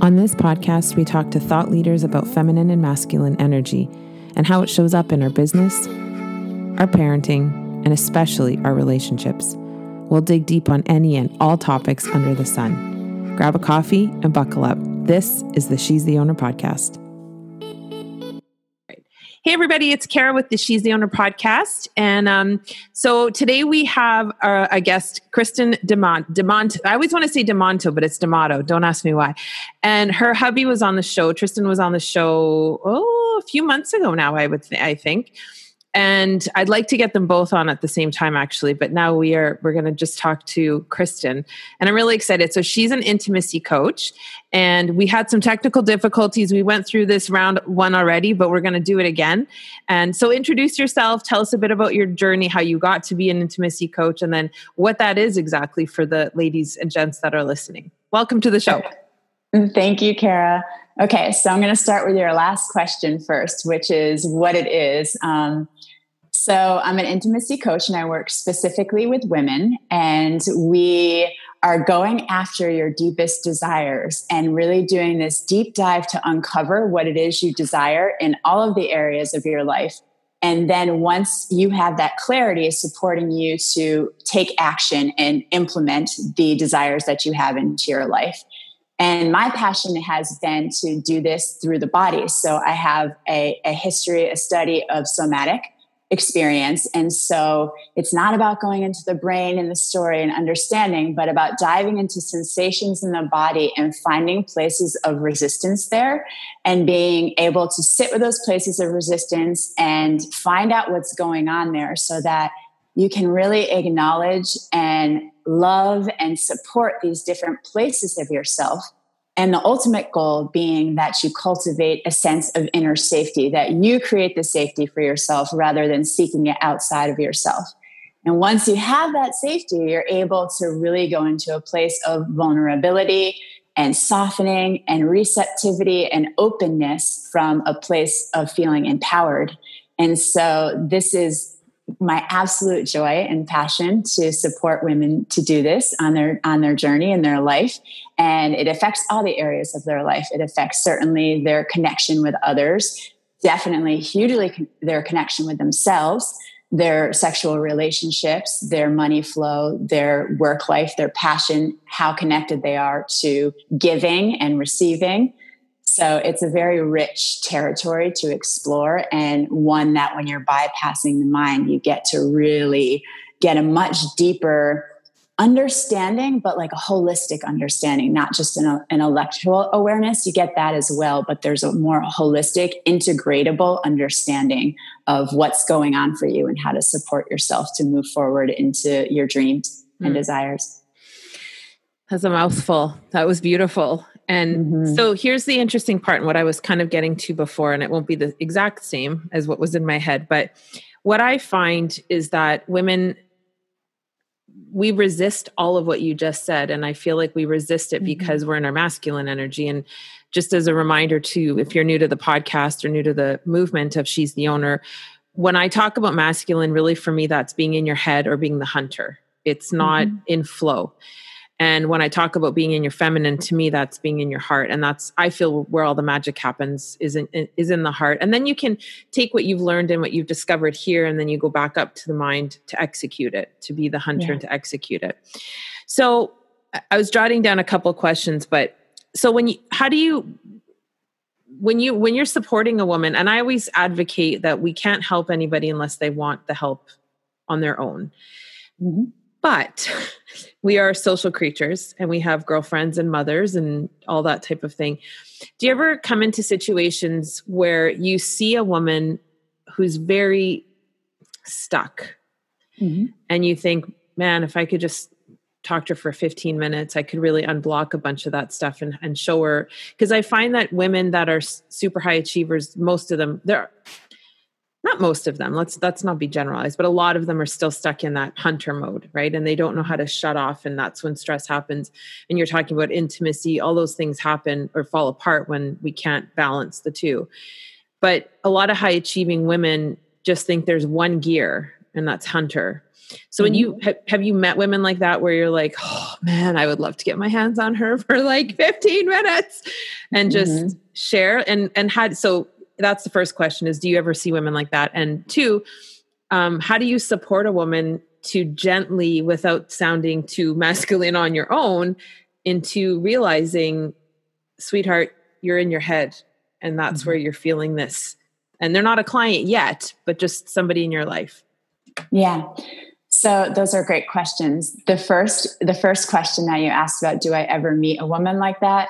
On this podcast, we talk to thought leaders about feminine and masculine energy and how it shows up in our business, our parenting, and especially our relationships. We'll dig deep on any and all topics under the sun. Grab a coffee and buckle up. This is the She's the Owner podcast. Hey, everybody, it's Kara with the She's the Owner podcast. And um, so today we have our, a guest, Kristen Demont. Demont. I always want to say Demonto, but it's D'Amato. Don't ask me why. And her hubby was on the show. Tristan was on the show, oh, a few months ago now, I would th- I think and I'd like to get them both on at the same time actually but now we are we're going to just talk to Kristen. And I'm really excited. So she's an intimacy coach and we had some technical difficulties. We went through this round one already but we're going to do it again. And so introduce yourself tell us a bit about your journey how you got to be an intimacy coach and then what that is exactly for the ladies and gents that are listening. Welcome to the show. Thank you, Kara. Okay, so I'm going to start with your last question first, which is what it is. Um, so I'm an intimacy coach and I work specifically with women, and we are going after your deepest desires and really doing this deep dive to uncover what it is you desire in all of the areas of your life. And then once you have that clarity, supporting you to take action and implement the desires that you have into your life. And my passion has been to do this through the body. So I have a, a history, a study of somatic experience. And so it's not about going into the brain and the story and understanding, but about diving into sensations in the body and finding places of resistance there and being able to sit with those places of resistance and find out what's going on there so that you can really acknowledge and love and support these different places of yourself. And the ultimate goal being that you cultivate a sense of inner safety, that you create the safety for yourself rather than seeking it outside of yourself. And once you have that safety, you're able to really go into a place of vulnerability and softening and receptivity and openness from a place of feeling empowered. And so this is my absolute joy and passion to support women to do this on their on their journey in their life and it affects all the areas of their life. It affects certainly their connection with others definitely hugely con- their connection with themselves their sexual relationships their money flow their work life their passion how connected they are to giving and receiving. So it's a very rich territory to explore, and one that when you're bypassing the mind, you get to really get a much deeper understanding, but like a holistic understanding, not just an, an intellectual awareness. You get that as well, but there's a more holistic, integratable understanding of what's going on for you and how to support yourself to move forward into your dreams mm. and hmm. desires. That's a mouthful. That was beautiful. And mm-hmm. so here's the interesting part and what I was kind of getting to before, and it won't be the exact same as what was in my head. But what I find is that women, we resist all of what you just said. And I feel like we resist it mm-hmm. because we're in our masculine energy. And just as a reminder, too, if you're new to the podcast or new to the movement of She's the Owner, when I talk about masculine, really for me, that's being in your head or being the hunter. It's not mm-hmm. in flow. And when I talk about being in your feminine, to me, that's being in your heart. And that's, I feel, where all the magic happens is in, is in the heart. And then you can take what you've learned and what you've discovered here, and then you go back up to the mind to execute it, to be the hunter yeah. and to execute it. So I was jotting down a couple questions, but so when you, how do you, when you, when you're supporting a woman, and I always advocate that we can't help anybody unless they want the help on their own. Mm-hmm but we are social creatures and we have girlfriends and mothers and all that type of thing. Do you ever come into situations where you see a woman who's very stuck mm-hmm. and you think, man, if I could just talk to her for 15 minutes, I could really unblock a bunch of that stuff and, and show her. Because I find that women that are super high achievers, most of them, they're not most of them let's let's not be generalized but a lot of them are still stuck in that hunter mode right and they don't know how to shut off and that's when stress happens and you're talking about intimacy all those things happen or fall apart when we can't balance the two but a lot of high achieving women just think there's one gear and that's hunter. So when you mm-hmm. have you met women like that where you're like, oh man, I would love to get my hands on her for like 15 minutes and just mm-hmm. share and and had so that's the first question is do you ever see women like that? And two, um, how do you support a woman to gently without sounding too masculine on your own into realizing, sweetheart, you're in your head and that's mm-hmm. where you're feeling this. And they're not a client yet, but just somebody in your life. Yeah. So those are great questions. The first, the first question that you asked about, do I ever meet a woman like that?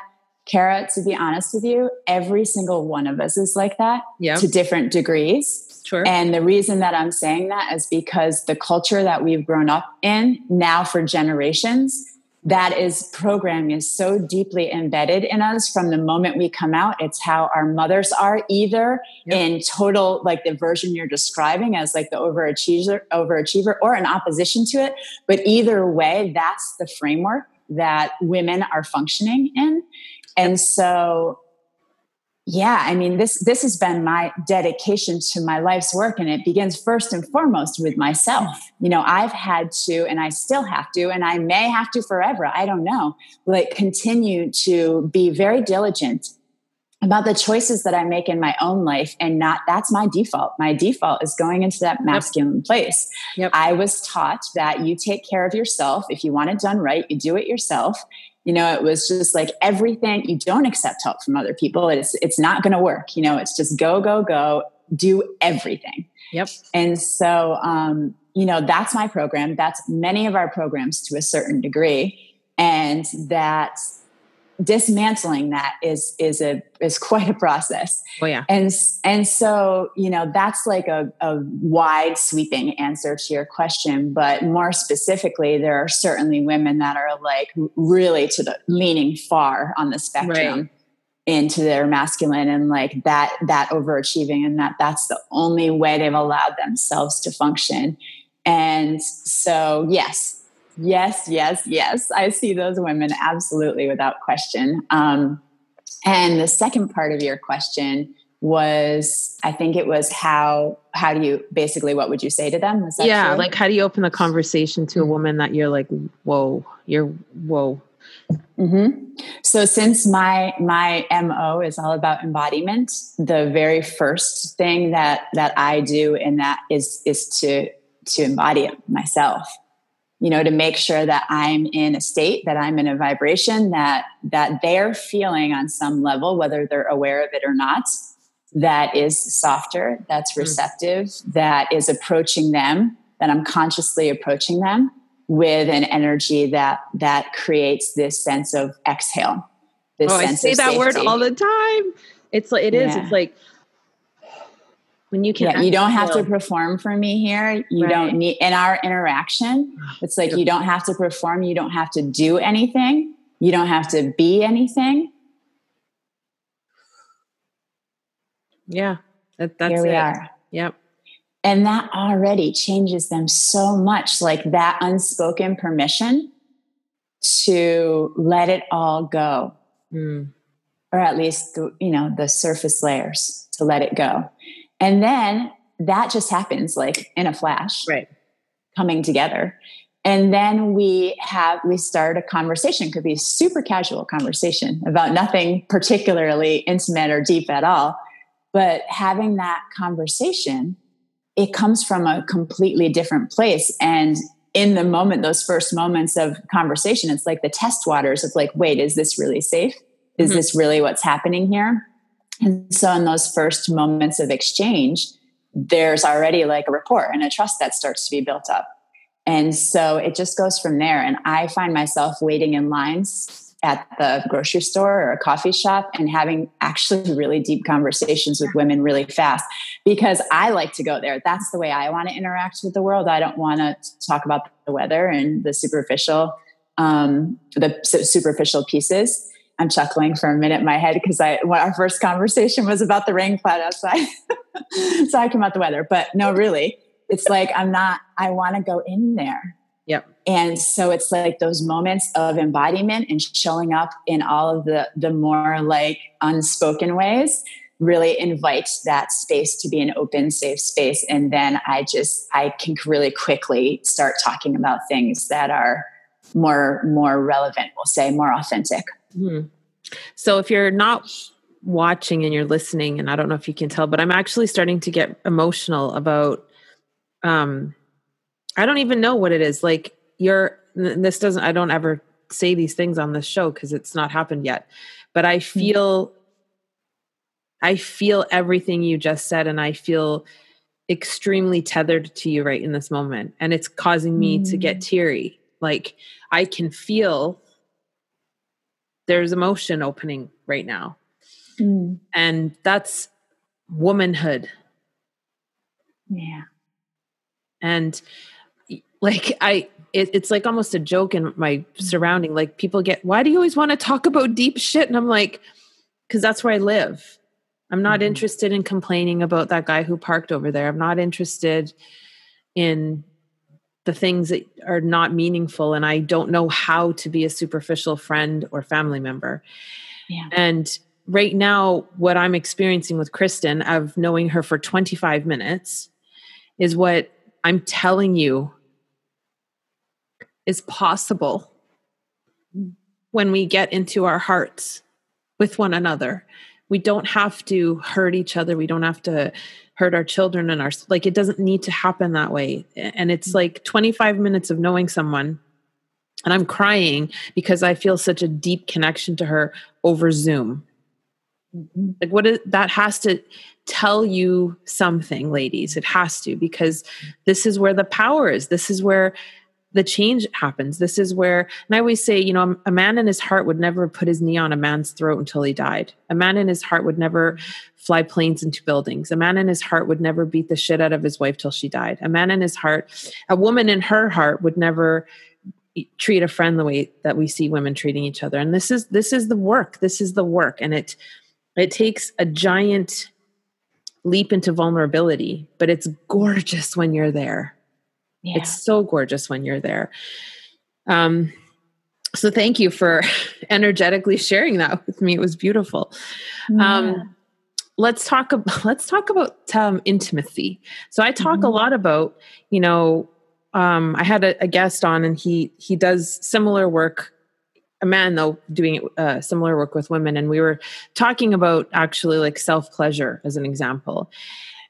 Kara, to be honest with you, every single one of us is like that yeah. to different degrees. Sure. And the reason that I'm saying that is because the culture that we've grown up in now for generations that is programming is so deeply embedded in us from the moment we come out it's how our mothers are either yep. in total like the version you're describing as like the overachiever overachiever or in opposition to it but either way that's the framework that women are functioning in and so yeah i mean this this has been my dedication to my life's work and it begins first and foremost with myself. Mm-hmm. You know i've had to and i still have to and i may have to forever i don't know like continue to be very diligent about the choices that i make in my own life and not that's my default. My default is going into that masculine yep. place. Yep. i was taught that you take care of yourself. If you want it done right you do it yourself you know it was just like everything you don't accept help from other people. It's it's not going to work you know it's just go go go do everything. Yep. And so um you know that's my program. That's many of our programs to a certain degree. And that dismantling that is is a is quite a process. Oh yeah. And and so, you know, that's like a, a wide sweeping answer to your question. But more specifically, there are certainly women that are like really to the leaning far on the spectrum. Right. into their masculine and like that that overachieving and that that's the only way they've allowed themselves to function and so yes Yes, yes, yes. I see those women absolutely without question. Um, and the second part of your question was I think it was how how do you basically what would you say to them? yeah, true? like how do you open the conversation to a mm-hmm. woman that you're like, whoa, you're whoa. Mm-hmm. So since my my mo is all about embodiment, the very first thing that that I do in that is is to to embody it myself you know to make sure that i'm in a state that i'm in a vibration that that they're feeling on some level whether they're aware of it or not that is softer that's hmm. receptive mm. that is approaching them that i'm consciously approaching them with an energy that that creates this sense of exhale this oh, i say that safety. word all the time it's like it is yeah. it's like when you can yeah, you don't have to perform for me here. You right. don't need in our interaction it's like you don't have to perform you don't have to do anything you don't have to be anything. Yeah that, that's here we it. are. Yep. And that already changes them so much like that unspoken permission to let it all go. Mm. or at least you know the surface layers to let it go and then that just happens like in a flash. Right. Coming together. And then we have, we start a conversation, could be a super casual conversation about nothing particularly intimate or deep at all. But having that conversation, it comes from a completely different place. And in the moment, those first moments of conversation, it's like the test waters of like, wait, is this really safe? Is mm-hmm. this really what's happening here? And so, in those first moments of exchange, there's already like a rapport and a trust that starts to be built up. And so it just goes from there. And I find myself waiting in lines at the grocery store or a coffee shop and having actually really deep conversations with women really fast because I like to go there. That's the way I want to interact with the world. I don't want to talk about the weather and the superficial, um, the superficial pieces. I'm chuckling for a minute in my head because I our first conversation was about the rain cloud outside. so I came out the weather. But no, really, it's like I'm not, I want to go in there. Yep. And so it's like those moments of embodiment and showing up in all of the the more like unspoken ways really invite that space to be an open safe space and then i just i can really quickly start talking about things that are more more relevant we'll say more authentic mm-hmm. so if you're not watching and you're listening and i don't know if you can tell but i'm actually starting to get emotional about um i don't even know what it is like you're this doesn't i don't ever say these things on this show because it's not happened yet but i mm-hmm. feel I feel everything you just said, and I feel extremely tethered to you right in this moment. And it's causing me mm. to get mm. teary. Like I can feel there's emotion opening right now. Mm. And that's womanhood. Yeah. And like I it, it's like almost a joke in my surrounding. Like people get, why do you always want to talk about deep shit? And I'm like, because that's where I live. I'm not mm-hmm. interested in complaining about that guy who parked over there. I'm not interested in the things that are not meaningful and I don't know how to be a superficial friend or family member. Yeah. And right now what I'm experiencing with Kristen of knowing her for 25 minutes is what I'm telling you is possible when we get into our hearts with one another we don't have to hurt each other. We don't have to hurt our children and our like it doesn't need to happen that way. And it's like 25 minutes of knowing someone and i'm crying because i feel such a deep connection to her over zoom. Mm-hmm. like what is that has to tell you something ladies. It has to because this is where the power is. This is where the change happens. This is where, and I always say, you know, a man in his heart would never put his knee on a man's throat until he died. A man in his heart would never fly planes into buildings. A man in his heart would never beat the shit out of his wife till she died. A man in his heart, a woman in her heart would never treat a friend the way that we see women treating each other. And this is this is the work. This is the work, and it it takes a giant leap into vulnerability, but it's gorgeous when you're there yeah. It's so gorgeous when you're there. Um, so thank you for energetically sharing that with me. It was beautiful. Yeah. Um, let's talk about let's talk about um, intimacy. So I talk mm-hmm. a lot about you know um, I had a, a, guest on and he he does similar work. A man though doing uh, similar work with women, and we were talking about actually like self pleasure as an example.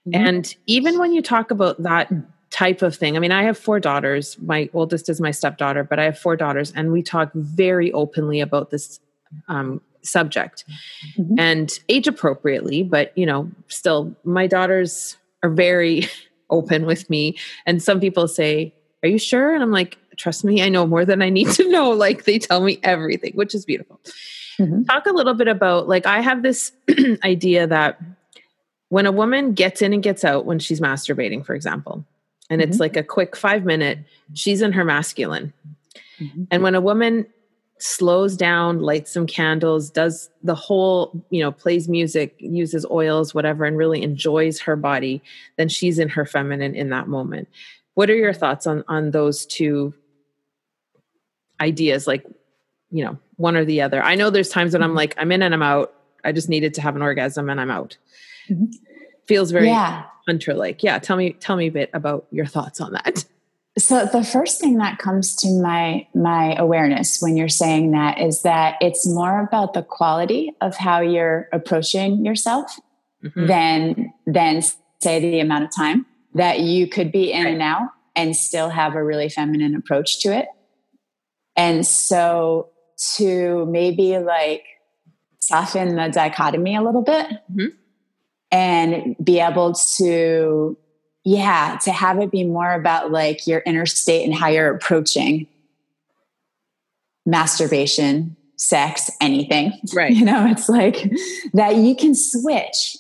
Mm-hmm. And even when you talk about that type of thing. I mean, I have four daughters. My oldest is my stepdaughter, but I have four daughters, and we talk very openly about this um, subject mm-hmm. and age appropriately. But you know, still, my daughters are very open with me. And some people say, "Are you sure?" And I'm like, "Trust me, I know more than I need to know." Like they tell me everything, which is beautiful. Mm-hmm. Talk a little bit about like I have this idea that when a woman gets in and gets out when she's masturbating, for example, and mm-hmm. it's like a quick five minute she's in her masculine mm-hmm. and when a woman slows down lights some candles does the whole you know plays music uses oils whatever and really enjoys her body then she's in her feminine in that moment what are your thoughts on on those two ideas like you know one or the other i know there's times when i'm mm-hmm. like i'm in and i'm out i just needed to have an orgasm and i'm out mm-hmm. feels very yeah hunter like yeah tell me tell me a bit about your thoughts on that so the first thing that comes to my my awareness when you're saying that is that it's more about the quality of how you're approaching yourself mm-hmm. than than say the amount of time that you could be in right. and out and still have a really feminine approach to it and so to maybe like soften the dichotomy a little bit mm-hmm and be able to yeah to have it be more about like your inner state and how you're approaching masturbation sex anything. Right. You know it's like that you can switch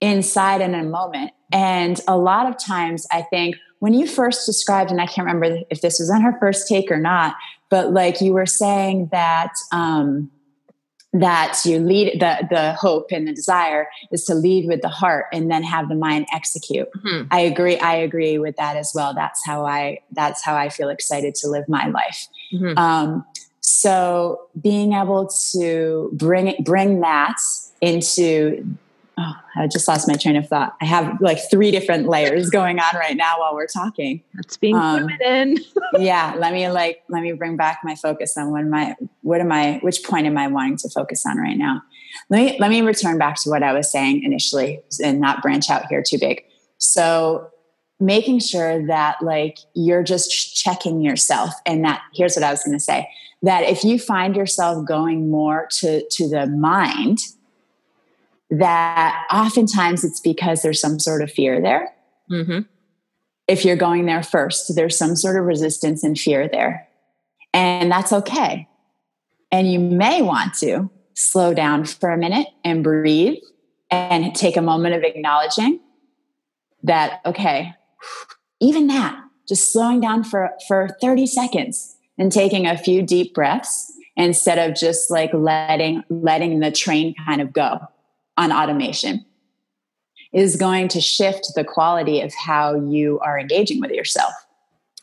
inside in a moment. And a lot of times i think when you first described and i can't remember if this was on her first take or not but like you were saying that um that you lead the the hope and the desire is to lead with the heart and then have the mind execute mm-hmm. i agree i agree with that as well that's how i that's how i feel excited to live my life mm-hmm. um, so being able to bring bring that into oh, I just lost my train of thought. I have like three different layers going on right now while we're talking. That's being um, feminine. yeah, let me like let me bring back my focus on what my what am I which point am I wanting to focus on right now? Let me let me return back to what I was saying initially and not branch out here too big. So making sure that like you're just checking yourself and that here's what I was going to say that if you find yourself going more to to the mind that oftentimes it's because there's some sort of fear there. Mm-hmm. If you're going there first, there's some sort of resistance and fear there. And that's okay. And you may want to slow down for a minute and breathe and take a moment of acknowledging that, okay, even that, just slowing down for, for 30 seconds and taking a few deep breaths instead of just like letting letting the train kind of go on automation is going to shift the quality of how you are engaging with yourself.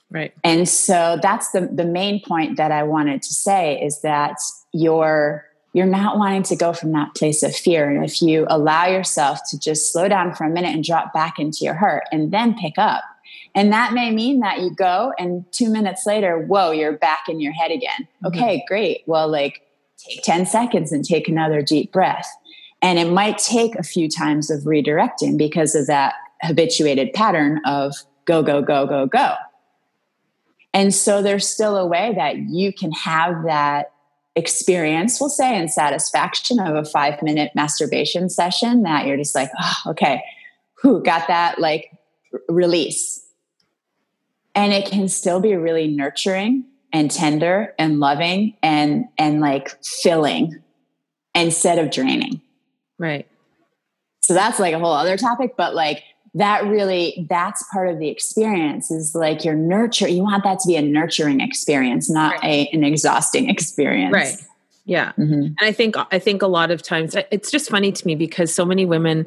Right. And so that's the the main point that I wanted to say is that you're you're not wanting to go from that place of fear. And if you allow yourself to just slow down for a minute and drop back into your heart and then pick up. And that may mean that you go and two minutes later, whoa, you're back in your head again. Mm-hmm. Okay, great. Well, like take 10 seconds and take another deep breath. And it might take a few times of redirecting because of that habituated pattern of go, go, go, go, go. And so there's still a way that you can have that experience, we'll say, and satisfaction of a five minute masturbation session that you're just like, oh, okay, who got that like release. And it can still be really nurturing and tender and loving and and like filling instead of draining. Right. So that's like a whole other topic, but like that really that's part of the experience is like your nurture you want that to be a nurturing experience not right. a, an exhausting experience right yeah mm-hmm. and i think i think a lot of times it's just funny to me because so many women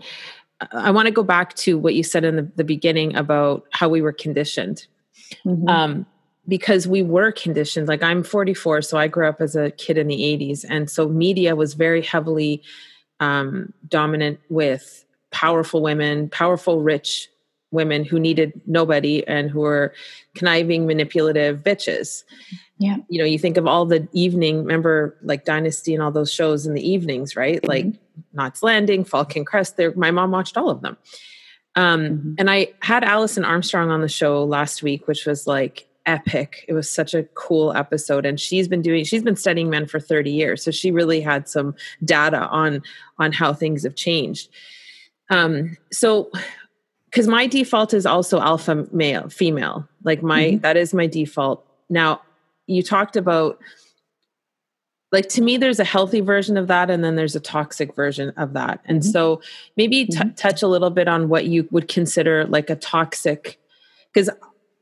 i want to go back to what you said in the, the beginning about how we were conditioned mm-hmm. um, because we were conditioned like i'm 44 so i grew up as a kid in the 80s and so media was very heavily um, dominant with powerful women, powerful, rich women who needed nobody and who were conniving, manipulative bitches. Yeah. You know, you think of all the evening, remember like Dynasty and all those shows in the evenings, right? Mm-hmm. Like Knots Landing, Falcon Crest. There, my mom watched all of them. Um, mm-hmm. And I had Alison Armstrong on the show last week, which was like epic. It was such a cool episode and she's been doing she's been studying men for 30 years. So she really had some data on on how things have changed. Um so cuz my default is also alpha male female. Like my mm-hmm. that is my default. Now, you talked about like to me there's a healthy version of that and then there's a toxic version of that. And mm-hmm. so maybe t- mm-hmm. touch a little bit on what you would consider like a toxic because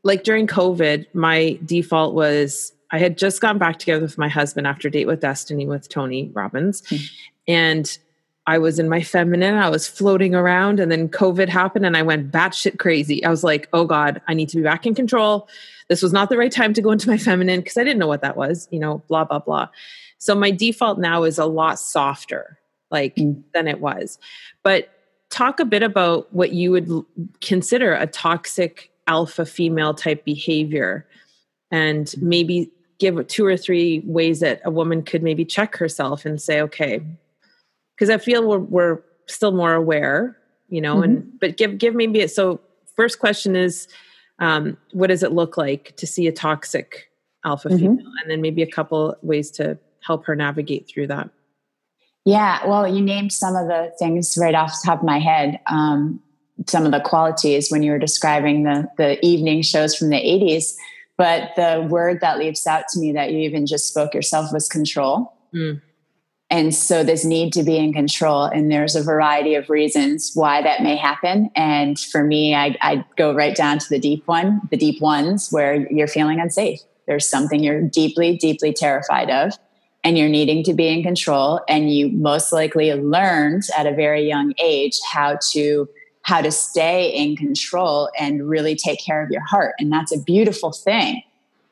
like during COVID, my default was I had just gotten back together with my husband after Date with Destiny with Tony Robbins. Mm-hmm. And I was in my feminine, I was floating around, and then COVID happened and I went batshit crazy. I was like, oh God, I need to be back in control. This was not the right time to go into my feminine because I didn't know what that was, you know, blah, blah, blah. So my default now is a lot softer, like mm-hmm. than it was. But talk a bit about what you would consider a toxic alpha female type behavior and maybe give two or three ways that a woman could maybe check herself and say okay because i feel we're, we're still more aware you know mm-hmm. and but give give maybe it so first question is um, what does it look like to see a toxic alpha mm-hmm. female and then maybe a couple ways to help her navigate through that yeah well you named some of the things right off the top of my head um, some of the qualities when you were describing the the evening shows from the 80s but the word that leaps out to me that you even just spoke yourself was control. Mm. and so this need to be in control and there's a variety of reasons why that may happen. And for me I, I go right down to the deep one the deep ones where you're feeling unsafe. There's something you're deeply deeply terrified of and you're needing to be in control. And you most likely learned at a very young age how to how to stay in control and really take care of your heart. And that's a beautiful thing.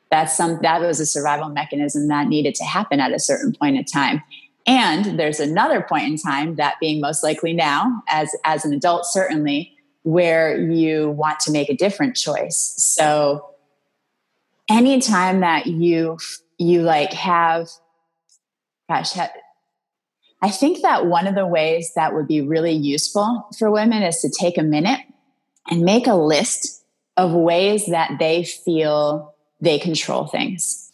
That's some that was a survival mechanism that needed to happen at a certain point in time. And there's another point in time, that being most likely now, as, as an adult, certainly, where you want to make a different choice. So anytime that you you like have gosh i think that one of the ways that would be really useful for women is to take a minute and make a list of ways that they feel they control things.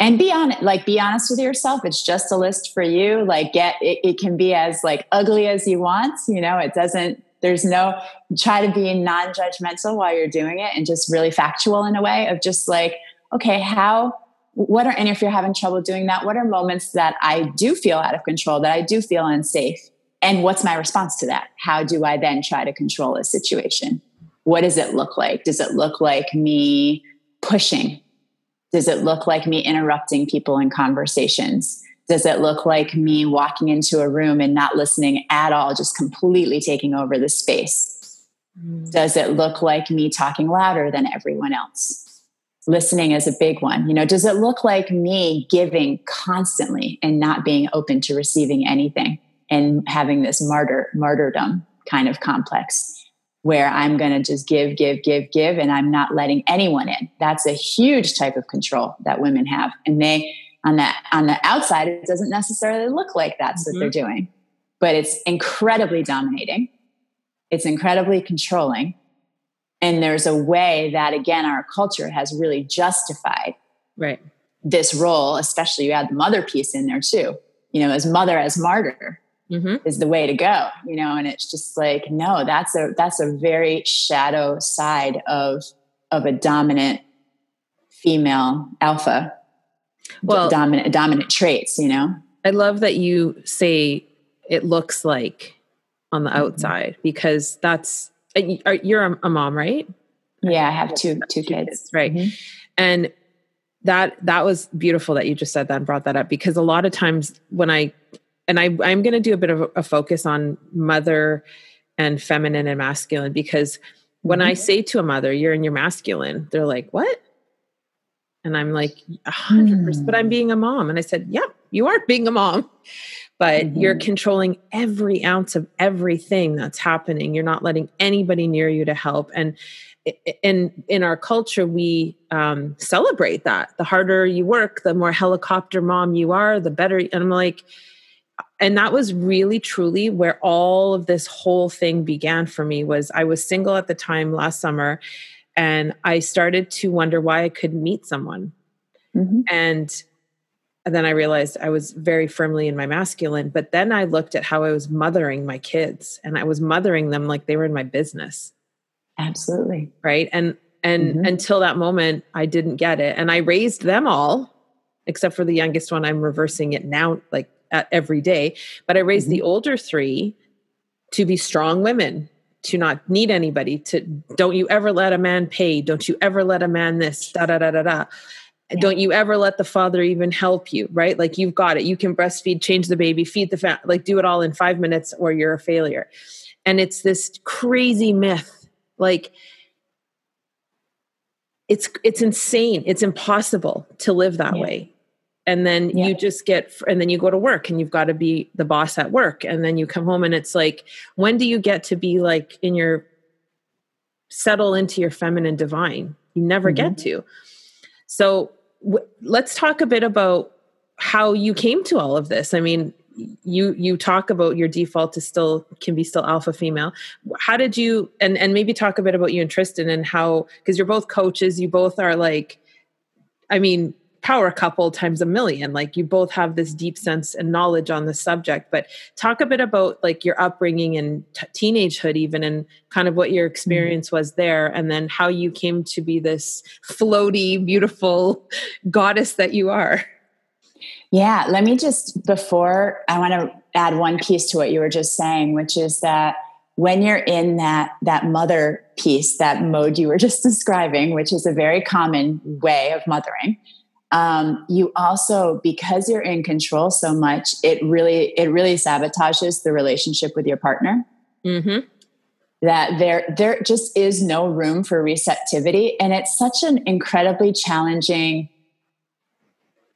And be on like be honest with yourself. It's just a list for you. Like get it, it can be as like ugly as you want you know? It doesn't there's no try to be non-judgmental while you're doing it and just really factual in a way of just like okay how what are and if you're having trouble doing that what are moments that i do feel out of control that i do feel unsafe and what's my response to that how do i then try to control a situation what does it look like does it look like me pushing does it look like me interrupting people in conversations? Does it look like me walking into a room and not listening at all, just completely taking over the space? Mm. Does it look like me talking louder than everyone else? Listening is a big one. You know, does it look like me giving constantly and not being open to receiving anything and having this martyr martyrdom kind of complex? where I'm going to just give, give, give, give, and I'm not letting anyone in. That's a huge type of control that women have. And they, on the, on the outside, it doesn't necessarily look like that's mm-hmm. what they're mm-hmm. doing, but it's incredibly dominating. It's incredibly controlling. And there's a way that, again, our culture has really justified right. this role, especially you add the mother piece in there too, you know, as mother, as martyr mm-hmm. is the way to go you know and it's just like no that's a that's a very shadow side of of a dominant female alpha well dominant dominant traits you know i love that you say it looks like on the mm-hmm. outside because that's you're a mom right yeah i have two two kids right mm-hmm. and that that was beautiful that you just said that and brought that up because a lot of times when i and I, I'm going to do a bit of a, focus on mother and feminine and masculine because when mm-hmm. I say to a mother, you're in your masculine, they're like, what? And I'm like, a hundred percent, but I'm mm. being a mom. And I said, yeah, you are being a mom, but mm-hmm. you're controlling every ounce of everything that's happening. You're not letting anybody near you to help. And in in our culture we um, celebrate that the harder you work the more helicopter mom you are the better and i'm like and that was really truly where all of this whole thing began for me was i was single at the time last summer and i started to wonder why i couldn't meet someone mm-hmm. and and then i realized i was very firmly in my masculine but then i looked at how i was mothering my kids and i was mothering them like they were in my business absolutely right and and mm-hmm. until that moment i didn't get it and i raised them all except for the youngest one i'm reversing it now like at every day. But I raised mm-hmm. the older three to be strong women, to not need anybody, to don't you ever let a man pay, don't you ever let a man this, da da da da da. Yeah. Don't you ever let the father even help you, right? Like you've got it. You can breastfeed, change the baby, feed the family, like do it all in five minutes or you're a failure. And it's this crazy myth. Like it's it's insane. It's impossible to live that yeah. way and then yeah. you just get and then you go to work and you've got to be the boss at work and then you come home and it's like when do you get to be like in your settle into your feminine divine you never mm-hmm. get to so w- let's talk a bit about how you came to all of this. I mean you you talk about your default is still can be still alpha female. How did you and and maybe talk a bit about you and tristan and how because you're both coaches you both are like i mean power couple times a million like you both have this deep sense and knowledge on the subject but talk a bit about like your upbringing and t- teenagehood even and kind of what your mm-hmm. experience mm-hmm. was there and then how you came to be this floaty beautiful goddess that you are yeah let me just before i want to add one piece to what you were just saying which is that when you're in that that mother piece that mode you were just describing which is a very common way of mothering um, you also because you're in control so much it really it really sabotages the relationship with your partner. Mm-hmm. that there there just is no room for receptivity. And it's such an incredibly challenging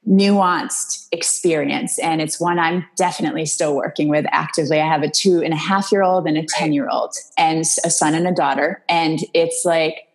nuanced experience. And it's one i'm definitely still working with actively. I have a two and a half year old and a 10 year old and a son and a daughter. And it's like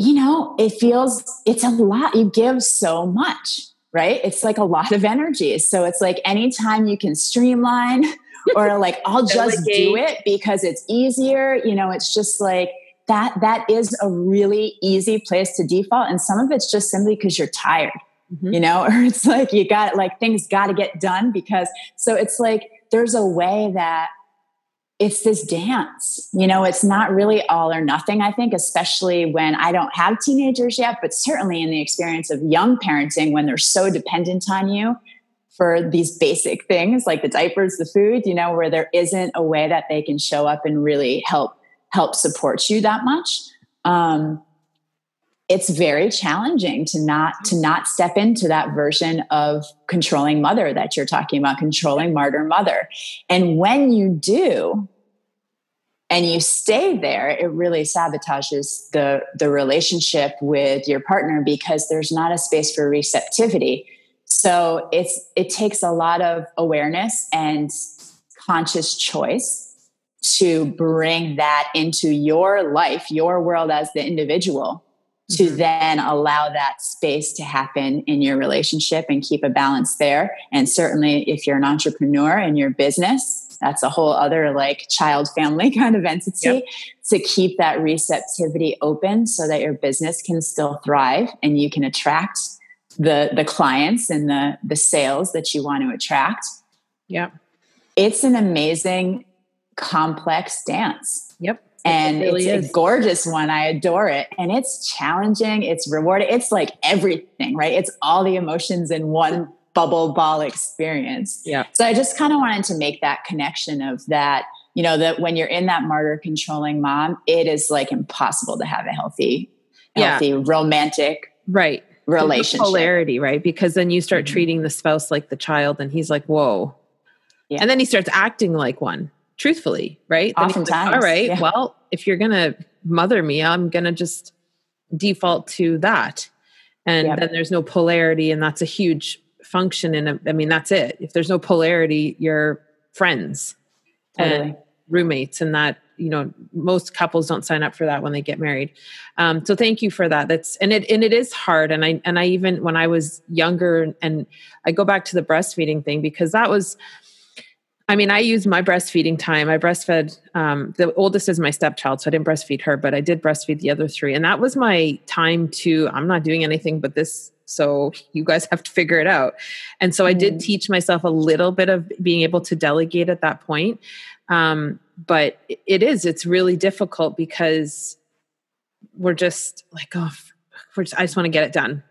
you know it feels it's a lot you give so much right? It's like a lot of energy. So it's like anytime you can streamline or like i'll just do it because it's easier you know it's just like that that is a really easy place to default. And some of it's just simply because you're tired mm-hmm. you know, or it's like you got like things got to get done because so it's like there's a way that it's this dance. You know, it's not really all or nothing, I think, especially when I don't have teenagers yet, but certainly in the experience of young parenting when they're so dependent on you for these basic things like the diapers, the food, you know, where there isn't a way that they can show up and really help help support you that much. Um, it's very challenging to not to not step into that version of controlling mother that you're talking about controlling martyr mother and when you do and you stay there it really sabotages the the relationship with your partner because there's not a space for receptivity so it's it takes a lot of awareness and conscious choice to bring that into your life your world as the individual to mm-hmm. then allow that space to happen in your relationship and keep a balance there. And certainly, if you're an entrepreneur in your business, that's a whole other like child family kind of entity yep. to keep that receptivity open so that your business can still thrive and you can attract the the clients and the the sales that you want to attract. Yeah. It's an amazing complex dance. Yep and it really it's is. a gorgeous one. I adore it. And it's challenging, it's rewarding. It's like everything, right? It's all the emotions in one bubble ball experience. Yeah. So I just kind of wanted to make that connection of that, you know, that when you're in that martyr controlling mom, it is like impossible to have a healthy, healthy, yeah. romantic right relationship. Polarity, right? Because then you start mm-hmm. treating the spouse like the child and he's like, whoa. Yeah. And then he starts acting like one truthfully, right? Oftentimes. Like, All right. Yeah. Well, if you're going to mother me, I'm going to just default to that. And yep. then there's no polarity. And that's a huge function. And I mean, that's it. If there's no polarity, you're friends totally. and roommates. And that, you know, most couples don't sign up for that when they get married. Um, so thank you for that. That's, and it, and it is hard. And I, and I even, when I was younger and I go back to the breastfeeding thing because that was, I mean, I use my breastfeeding time. I breastfed um, the oldest is my stepchild, so I didn't breastfeed her, but I did breastfeed the other three, and that was my time to. I'm not doing anything but this, so you guys have to figure it out. And so mm. I did mm. teach myself a little bit of being able to delegate at that point, um, but it is. It's really difficult because we're just like, oh, just, I just want to get it done.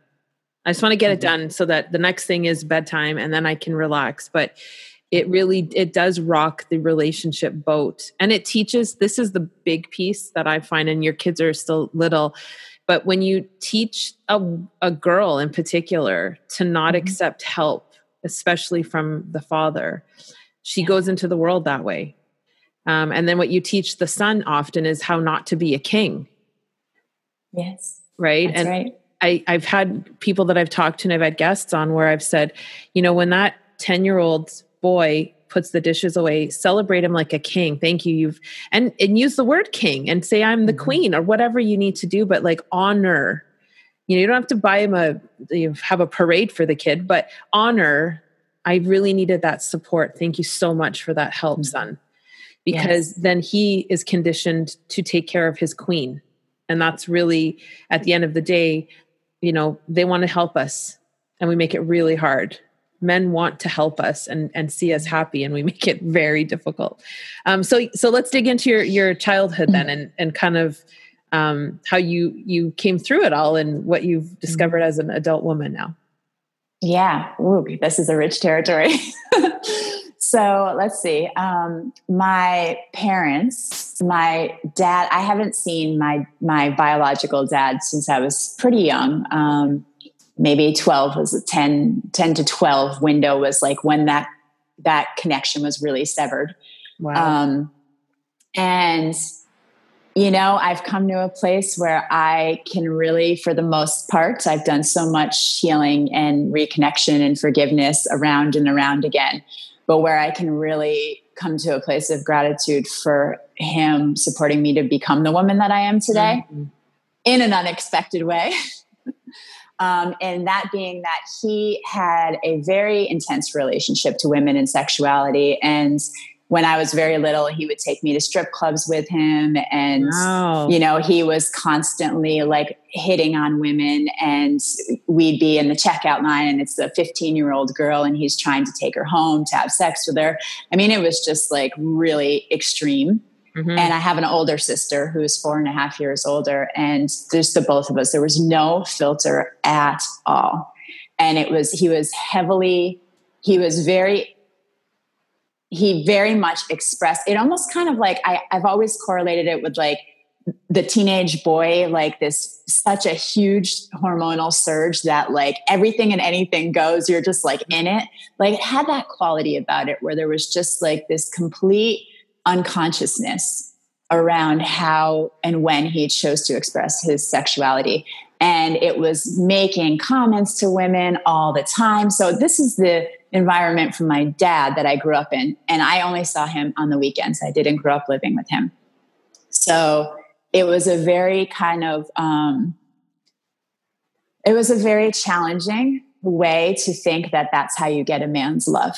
I just want to get it mm-hmm. done so that the next thing is bedtime, and then I can relax. But it really it does rock the relationship boat. And it teaches this is the big piece that i find and your kids are still little but when you teach a, a girl in particular to not mm-hmm. accept help especially from the father she goes into the world that way. Um, and then what you teach the son often is how not to be a king. Yes. Right? And right. I, I've had people that I've talked to and I've had guests on where I've said, you know, when that 10 year old boy puts the dishes away celebrate him like a king. Thank you. You've and and use the word king and say i'm the mm-hmm. queen or whatever you need to do but like honor. You know you don't have to buy him a you have a parade for the kid but honor. I really needed that support. Thank you so much for that help mm-hmm. son. Because yes. then he is conditioned to take care of his queen. And that's really at the end of the day you know they want to help us and we make it really hard men want to help us and and see us happy and we make it very difficult. Um, so so let's dig into your your childhood then and and kind of um, how you you came through it all and what you've mm-hmm. discovered as an adult woman now. Yeah. Ooh, this is a rich territory. So let's see. Um, my parents my dad i haven't seen my my biological dad since i was pretty young. Um, maybe 12 was a 10, 10 to 12 window was like when that that connection was really severed wow. Um, and you know, I've come to a place where I can really, for the most part, I've done so much healing and reconnection and forgiveness around and around again. But where I can really come to a place of gratitude for him supporting me to become the woman that I am today mm-hmm. in an unexpected way. um, and that being that he had a very intense relationship to women and sexuality. And when I was very little, he would take me to strip clubs with him. And, wow. you know, he was constantly like hitting on women. And we'd be in the checkout line, and it's a 15 year old girl, and he's trying to take her home to have sex with her. I mean, it was just like really extreme. Mm-hmm. And I have an older sister who's four and a half years older. And just the both of us, there was no filter at all. And it was, he was heavily, he was very he very much expressed it almost kind of like I, i've always correlated it with like the teenage boy like this such a huge hormonal surge that like everything and anything goes you're just like in it like it had that quality about it where there was just like this complete unconsciousness around how and when he chose to express his sexuality and it was making comments to women all the time so this is the environment from my dad that I grew up in. And I only saw him on the weekends. I didn't grow up living with him. So it was a very kind of, um, it was a very challenging way to think that that's how you get a man's love.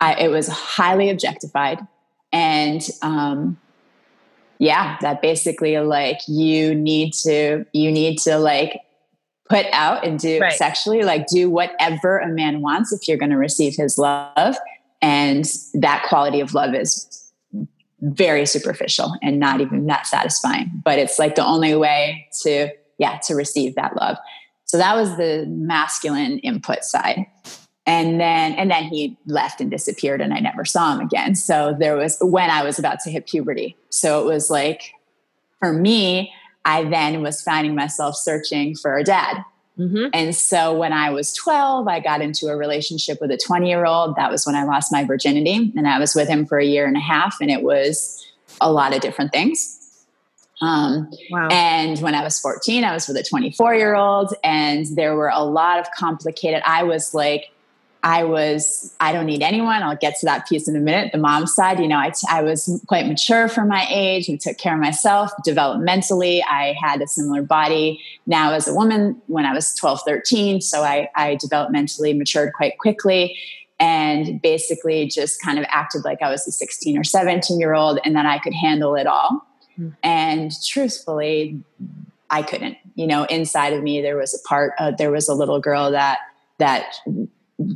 I, it was highly objectified. And, um, yeah, that basically like you need to, you need to like put out and do right. sexually like do whatever a man wants if you're going to receive his love. And that quality of love is very superficial and not even that satisfying. But it's like the only way to yeah to receive that love. So that was the masculine input side and then and then he left and disappeared and i never saw him again so there was when i was about to hit puberty so it was like for me I then was finding myself searching for a dad. Mm-hmm. And so when I was 12, I got into a relationship with a 20 year old. That was when I lost my virginity. And I was with him for a year and a half, and it was a lot of different things. Um, wow. And when I was 14, I was with a 24 year old, and there were a lot of complicated, I was like, I was, I don't need anyone. I'll get to that piece in a minute. The mom side, you know, I, t- I was quite mature for my age and took care of myself developmentally. I had a similar body now as a woman when I was 12, 13. So I, I developmentally matured quite quickly and basically just kind of acted like I was a 16 or 17 year old and that I could handle it all. Mm-hmm. And truthfully, I couldn't. You know, inside of me, there was a part, uh, there was a little girl that, that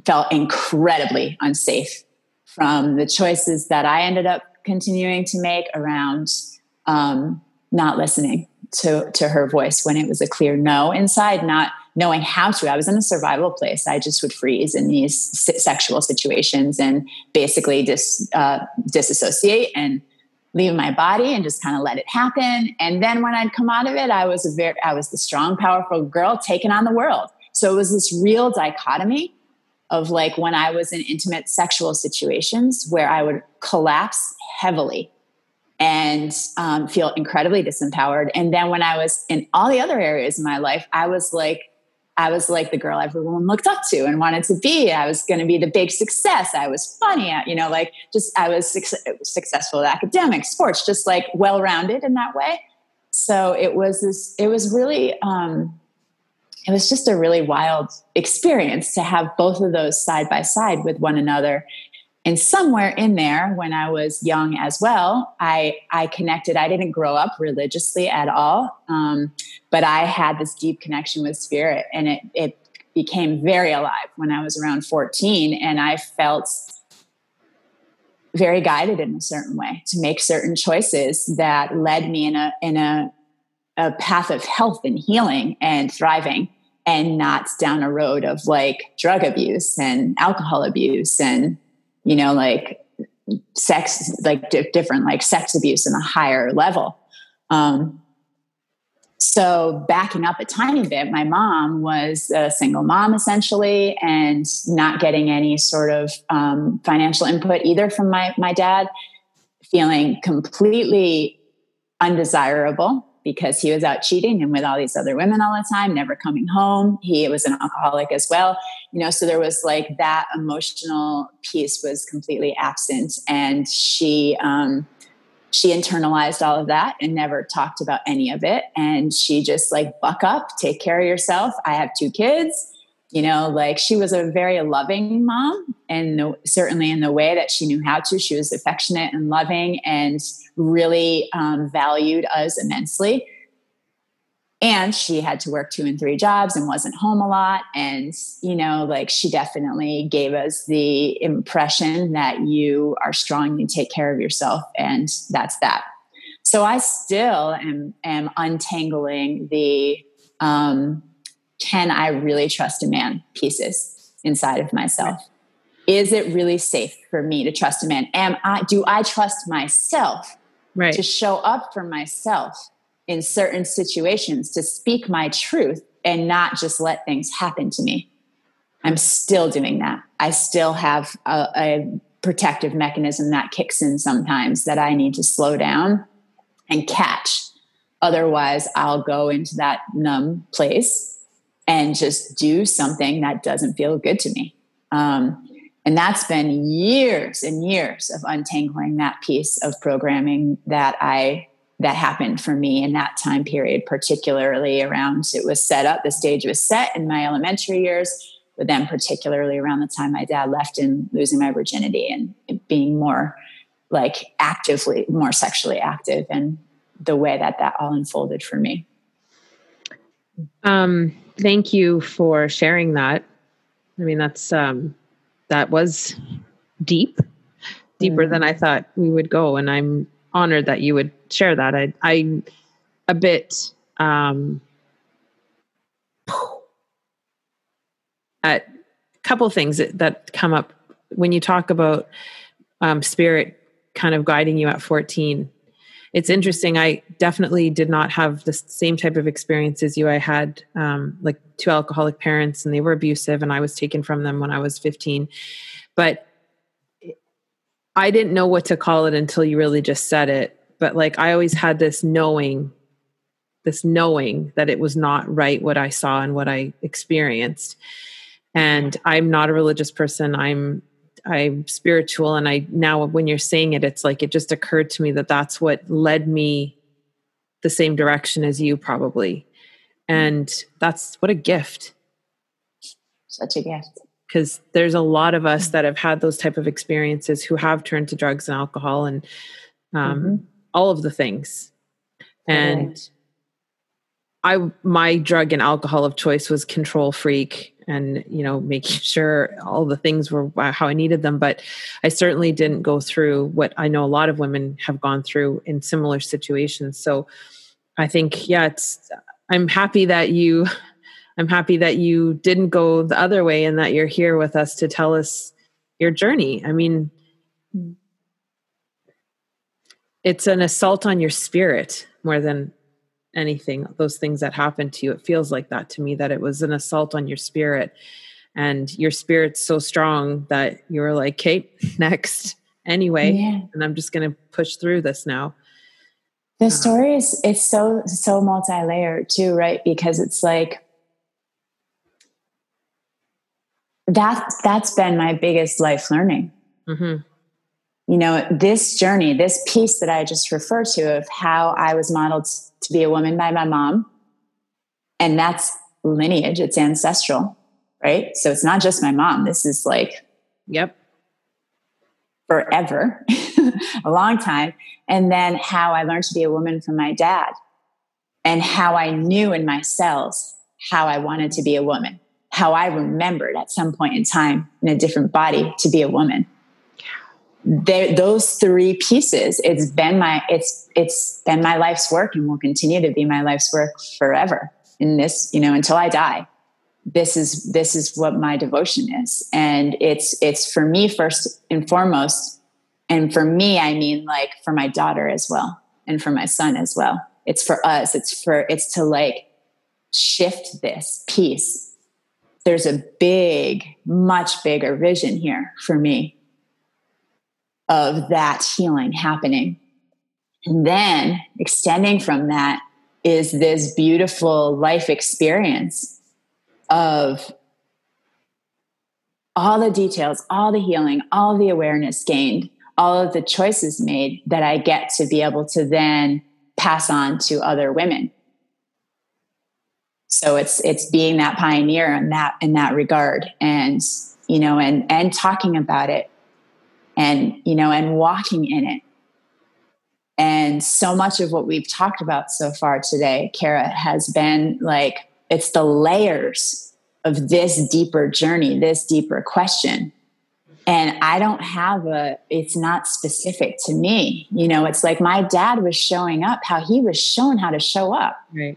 felt incredibly unsafe from the choices that I ended up continuing to make around um, not listening to to her voice when it was a clear no inside, not knowing how to. I was in a survival place. I just would freeze in these sexual situations and basically dis, uh, disassociate and leave my body and just kind of let it happen. And then when I'd come out of it, I was a very I was the strong, powerful girl taking on the world. So it was this real dichotomy of like when I was in intimate sexual situations where I would collapse heavily and um, feel incredibly disempowered. And then when I was in all the other areas of my life, I was like, I was like the girl everyone looked up to and wanted to be. I was going to be the big success. I was funny, at, you know, like just I was su- successful at academics, sports, just like well rounded in that way. So it was this. It was really. Um, it was just a really wild experience to have both of those side by side with one another. And somewhere in there when i was young as well i i connected i didn't grow up religiously at all um, but i had this deep connection with spirit and it it became very alive when i was around 14 and i felt very guided in a certain way to make certain choices that led me in a in a a path of health and healing and thriving and not down a road of like drug abuse and alcohol abuse and you know like sex like different like sex abuse in a higher level. Um, so backing up a tiny bit my mom was a single mom essentially and not getting any sort of um, financial input either from my, my dad feeling completely undesirable because he was out cheating and with all these other women all the time, never coming home. He was an alcoholic as well. You know, so there was like that emotional piece was completely absent. And she, um, she internalized all of that and never talked about any of it. And she just like, buck up, take care of yourself. I have two kids. You know, like she was a very loving mom, and certainly in the way that she knew how to. She was affectionate and loving and really um, valued us immensely. And she had to work two and three jobs and wasn't home a lot. And, you know, like she definitely gave us the impression that you are strong, you take care of yourself, and that's that. So I still am, am untangling the um, can I really trust a man pieces inside of myself. Is it really safe for me to trust a man? Am I do I trust myself right. to show up for myself in certain situations to speak my truth and not just let things happen to me. I'm still doing that. I still have a, a, protective mechanism that kicks in sometimes that I need to slow down and catch. Otherwise, I'll go into that numb place and just do something that doesn't feel good to me. Um, and that's been years and years of untangling that piece of programming that I that happened for me in that time period, particularly around it was set up, the stage was set in my elementary years, but then particularly around the time my dad left and losing my virginity and being more like actively, more sexually active and the way that that all unfolded for me. Um, thank you for sharing that. I mean, that's, um, that was deep, deeper mm. than I thought we would go. And I'm honored that you would share that. I, I a bit um, at a couple things that, that, come up when you talk about um, spirit kind of guiding you at 14 it's interesting i definitely did not have the same type of experience as you i had um, like two alcoholic parents and they were abusive and i was taken from them when i was 15 but I didn't know what to call it until you really just said it. But like I always had this knowing, this knowing that it was not right what I saw and what I experienced. And I'm not a religious person. I'm I'm spiritual and I now when you're saying it it's like it just occurred to me that that's what led me the same direction as you probably. And that's what a gift. Such a gift because there's a lot of us that have had those type of experiences who have turned to drugs and alcohol and um, mm-hmm. all of the things and i my drug and alcohol of choice was control freak and you know making sure all the things were uh, how i needed them but i certainly didn't go through what i know a lot of women have gone through in similar situations so i think yeah it's i'm happy that you I'm happy that you didn't go the other way and that you're here with us to tell us your journey. I mean, it's an assault on your spirit more than anything. Those things that happened to you, it feels like that to me that it was an assault on your spirit. And your spirit's so strong that you were like, Kate, next anyway. Yeah. And I'm just going to push through this now. The uh, story is it's so so multi-layered too, right? Because it's like that that's been my biggest life learning. Mm-hmm. You know, this journey, this piece that I just referred to of how I was modeled to be a woman by my mom, and that's lineage, it's ancestral, right? So it's not just my mom. This is like, yep, forever, a long time. And then how I learned to be a woman from my dad, and how I knew in my cells how I wanted to be a woman how I remembered at some point in time in a different body to be a woman. Those three pieces, it's been my it's it's been my life's work and will continue to be my life's work forever. In this, you know, until I die. This is this is what my devotion is. And it's it's for me first and foremost. And for me, I mean like for my daughter as well and for my son as well. It's for us. It's for it's to like shift this piece there's a big, much bigger vision here for me of that healing happening. And then extending from that is this beautiful life experience of all the details, all the healing, all the awareness gained, all of the choices made that I get to be able to then pass on to other women. So it's it's being that pioneer in that in that regard and you know and and talking about it and you know and walking in it and so much of what we've talked about so far today, Kara, has been like it's the layers of this deeper journey, this deeper question. And I don't have a, it's not specific to me. You know, it's like my dad was showing up, how he was shown how to show up. Right.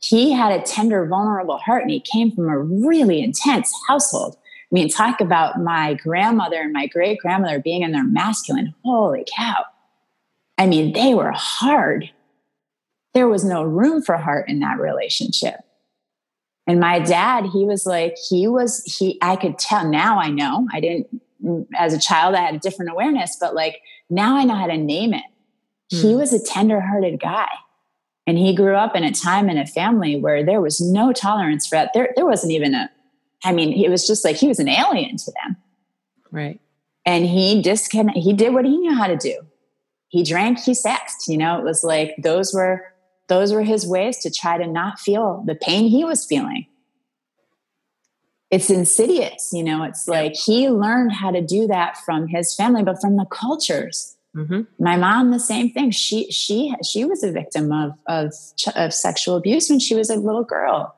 He had a tender, vulnerable heart and he came from a really intense household. I mean, talk about my grandmother and my great grandmother being in their masculine. Holy cow I mean, they were hard. There was no room for heart in that relationship. And my dad, he was like, he was, he, I could tell now I know. I didn't, as a child, I had a different awareness, but like now I know how to name it. Mm. He hmm. was a tender hearted guy. And he grew up in a time in a family where there was no tolerance for that. There, there wasn't even a, I mean, it was just like he was an alien to them. Right. And he disconnect, he did what he knew how to do he drank, he sexed. You know, it was like those were those were his ways to try to not feel the pain he was feeling. It's insidious, you know. It's like he learned how to do that from his family, but from the cultures. Mm-hmm. My mom, the same thing. She she she was a victim of of of sexual abuse when she was a little girl.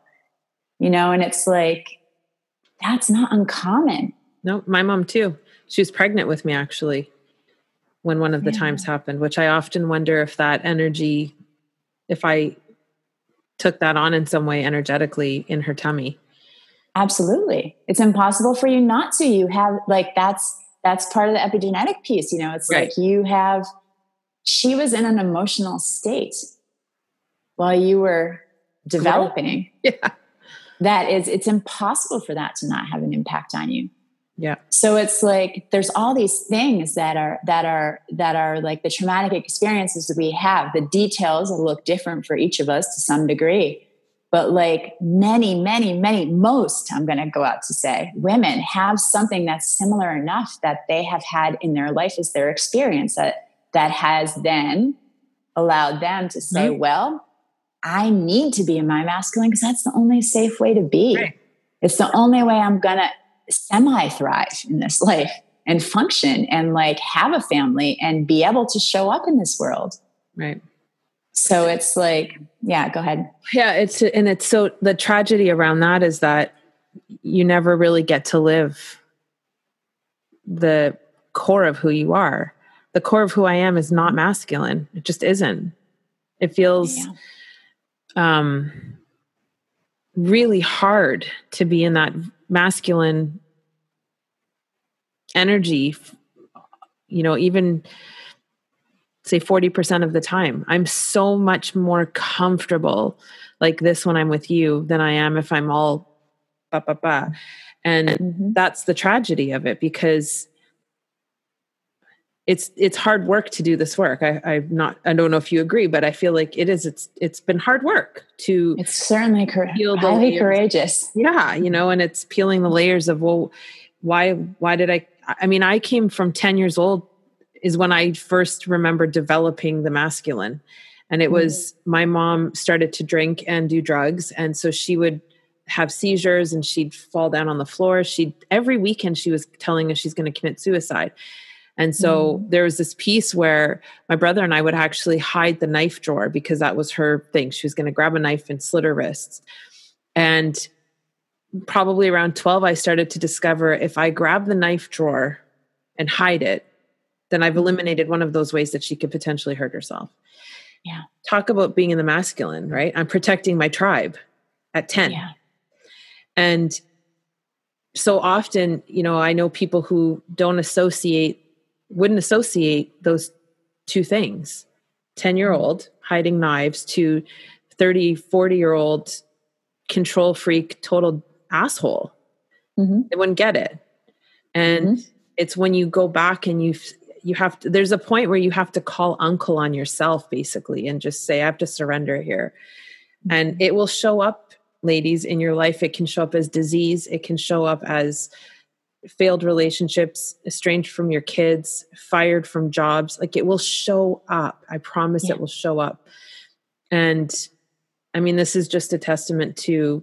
You know, and it's like that's not uncommon. No, my mom too. She was pregnant with me actually when one of the yeah. times happened, which I often wonder if that energy, if I took that on in some way energetically in her tummy. Absolutely. It's impossible for you not to. You have like that's that's part of the epigenetic piece, you know. It's right. like you have she was in an emotional state while you were developing. Yeah. That is it's impossible for that to not have an impact on you. Yeah. So it's like there's all these things that are that are that are like the traumatic experiences that we have. The details look different for each of us to some degree. But like many, many, many, most, I'm going to go out to say, women have something that's similar enough that they have had in their life as their experience that that has then allowed them to say, mm-hmm. well, I need to be in my masculine because that's the only safe way to be. Right. It's the only way I'm going to semi thrive in this life and function and like have a family and be able to show up in this world. Right. So it's like, yeah, go ahead. Yeah, it's and it's so the tragedy around that is that you never really get to live the core of who you are. The core of who I am is not masculine. It just isn't. It feels yeah. Um really hard to be in that masculine energy you know even say 40% of the time i'm so much more comfortable like this when i'm with you than i am if i'm all ba ba ba and mm-hmm. that's the tragedy of it because it's it's hard work to do this work. I, I'm not. I don't know if you agree, but I feel like it is. It's it's been hard work to. It's certainly cor- highly courageous. Yeah, you know, and it's peeling the layers of well, why why did I? I mean, I came from ten years old is when I first remember developing the masculine, and it was mm-hmm. my mom started to drink and do drugs, and so she would have seizures and she'd fall down on the floor. She every weekend she was telling us she's going to commit suicide and so mm. there was this piece where my brother and I would actually hide the knife drawer because that was her thing. She was going to grab a knife and slit her wrists. And probably around 12, I started to discover if I grab the knife drawer and hide it, then I've mm. eliminated one of those ways that she could potentially hurt herself. Yeah. Talk about being in the masculine, right? I'm protecting my tribe at 10. Yeah. And so often, you know, I know people who don't associate wouldn't associate those two things 10 year old hiding knives to 30 40 year old control freak total asshole mm-hmm. they wouldn't get it and mm-hmm. it's when you go back and you you have to there's a point where you have to call uncle on yourself basically and just say i have to surrender here and mm-hmm. it will show up ladies in your life it can show up as disease it can show up as failed relationships estranged from your kids fired from jobs like it will show up. I promise yeah. it will show up. And i mean this is just a testament to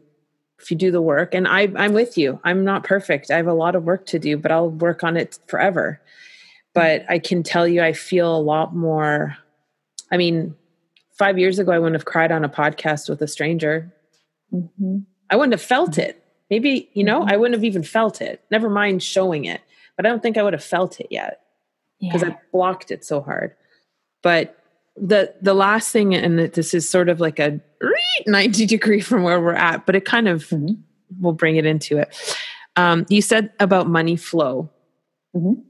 if you do the work and I, i'm with you. I'm not perfect. I have a lot of work to do but i'll work on it forever. But i can tell you i feel a lot more i mean five years ago i wouldn't have cried on a podcast with a stranger. Mm-hmm. i wouldn't have felt it maybe you know mm-hmm. i wouldn't have even felt it. Never mind showing it but i don't think i would have felt it yet. Because yeah. i blocked it so hard. But the the last thing and this is sort of like a 90 degree from where we're at but it kind of mm-hmm. will bring it into it. Um, you said about money flow. Mm-hmm.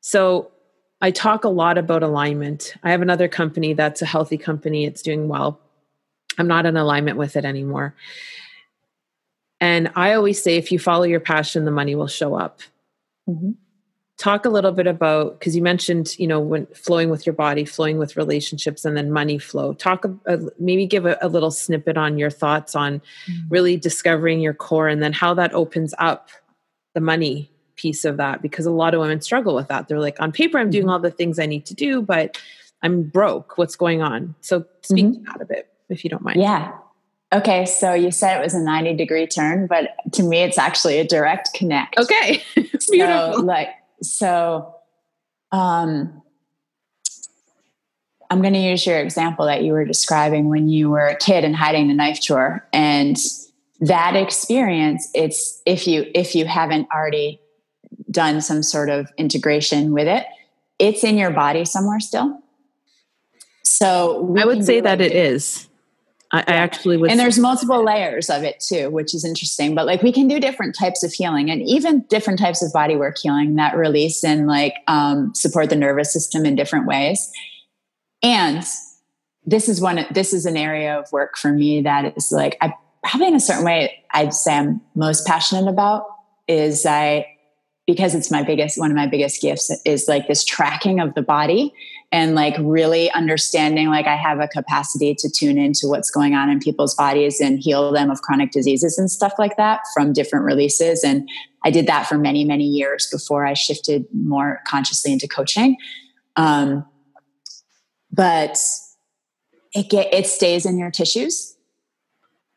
so i talk a lot about alignment. I have another company that's a healthy company. It's doing well. I'm not in alignment with it anymore and i always say if you follow your passion the money will show up. Mm-hmm. Talk a little bit about because you mentioned you know when flowing with your body flowing with relationships and then money flow. Talk a, maybe give a, a, little snippet on your thoughts on mm-hmm. really discovering your core and then how that opens up the money piece of that because a lot of women struggle with that. They're like on paper i'm doing mm-hmm. all the things i need to do but i'm broke. What's going on? So speak mm-hmm. to that a bit if you don't mind. Yeah Okay, so you said it was a 90 degree turn, but to me, it's actually a direct connect. Okay. so, like, so um, I'm going to use your example that you were describing when you were a kid and hiding the knife drawer. And that experience, it's if you if you haven't already done some sort of integration with it, it's in your body somewhere still. So I would say that it is. I, I actually would. And there's multiple layers of it too, which is interesting. But like we can do different types of healing and even different types of body work healing that release and like um, support the nervous system in different ways. And this is one, this is an area of work for me that is like, I probably in a certain way, I'd say I'm most passionate about is I, because it's my biggest, one of my biggest gifts is like this tracking of the body and like really understanding like I have a capacity to tune into what's going on in people's bodies and heal them of chronic diseases and stuff like that from different releases. And I did that for many, many years before I shifted more consciously into coaching. Um, but it get it stays in your tissues